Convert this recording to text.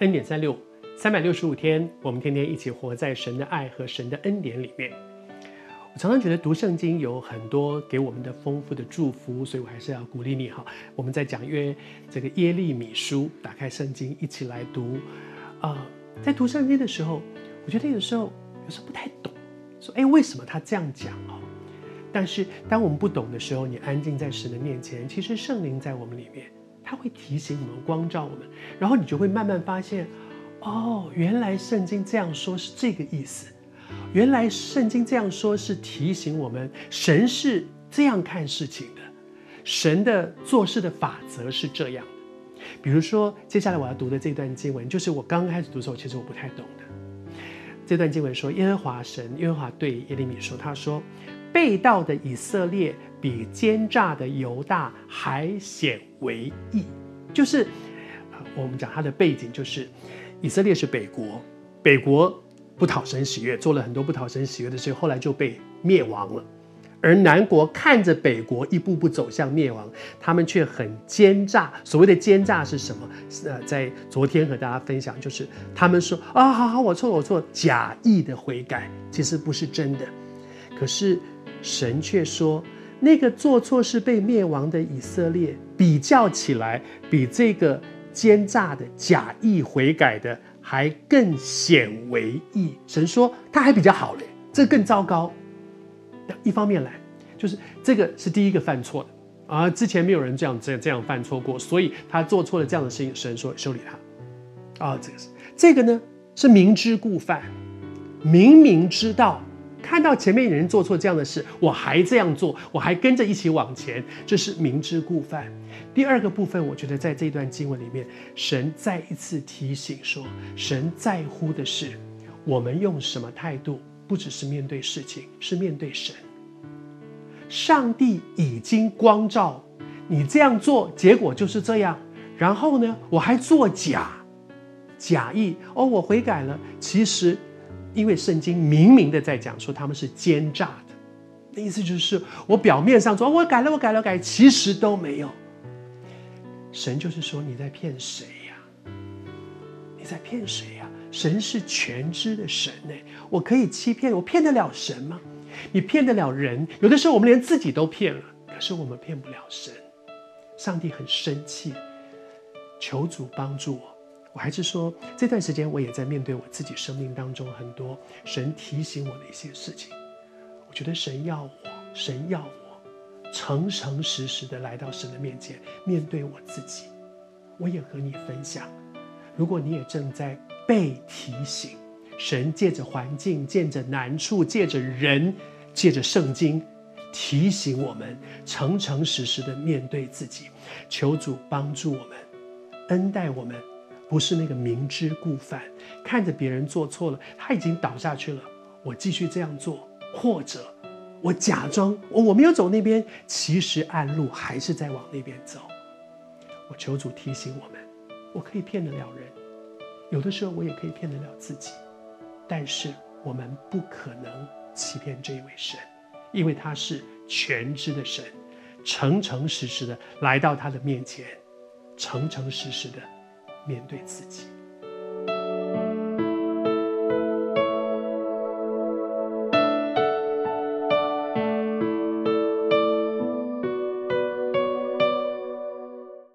恩典三六，三百六十五天，我们天天一起活在神的爱和神的恩典里面。我常常觉得读圣经有很多给我们的丰富的祝福，所以我还是要鼓励你哈。我们在讲约这个耶利米书，打开圣经一起来读。啊、呃，在读圣经的时候，我觉得有时候有时候不太懂，说哎，为什么他这样讲哦？但是当我们不懂的时候，你安静在神的面前，其实圣灵在我们里面，他会提醒我们、光照我们，然后你就会慢慢发现，哦，原来圣经这样说是这个意思，原来圣经这样说是提醒我们，神是这样看事情的，神的做事的法则是这样的。比如说，接下来我要读的这段经文，就是我刚开始读的时候，其实我不太懂的。这段经文说，耶和华神，耶和华对耶利米说，他说。被盗的以色列比奸诈的犹大还显为义，就是，我们讲它的背景就是，以色列是北国，北国不讨神喜悦，做了很多不讨神喜悦的事，后来就被灭亡了。而南国看着北国一步步走向灭亡，他们却很奸诈。所谓的奸诈是什么？呃，在昨天和大家分享，就是他们说啊，好好，我错了，我错了，假意的悔改，其实不是真的。可是。神却说，那个做错事被灭亡的以色列，比较起来，比这个奸诈的假意悔改的还更显为意。神说他还比较好嘞，这更糟糕。一方面来，就是这个是第一个犯错的啊，之前没有人这样这样这样犯错过，所以他做错了这样的事情，神说修理他。啊，这个是这个呢是明知故犯，明明知道。看到前面有人做错这样的事，我还这样做，我还跟着一起往前，这是明知故犯。第二个部分，我觉得在这段经文里面，神再一次提醒说，神在乎的是我们用什么态度，不只是面对事情，是面对神。上帝已经光照你这样做，结果就是这样。然后呢，我还作假，假意哦，我悔改了，其实。因为圣经明明的在讲说他们是奸诈的，那意思就是我表面上说我改了，我改了，改，其实都没有。神就是说你在骗谁呀？你在骗谁呀？神是全知的神呢，我可以欺骗，我骗得了神吗？你骗得了人？有的时候我们连自己都骗了，可是我们骗不了神。上帝很生气，求主帮助我。我还是说，这段时间我也在面对我自己生命当中很多神提醒我的一些事情。我觉得神要我，神要我诚诚实实的来到神的面前，面对我自己。我也和你分享，如果你也正在被提醒，神借着环境、借着难处、借着人、借着圣经提醒我们，诚诚实实的面对自己，求主帮助我们，恩待我们。不是那个明知故犯，看着别人做错了，他已经倒下去了，我继续这样做，或者我假装我我没有走那边，其实暗路还是在往那边走。我求主提醒我们，我可以骗得了人，有的时候我也可以骗得了自己，但是我们不可能欺骗这一位神，因为他是全知的神，诚诚实实的来到他的面前，诚诚实实的。面对自己。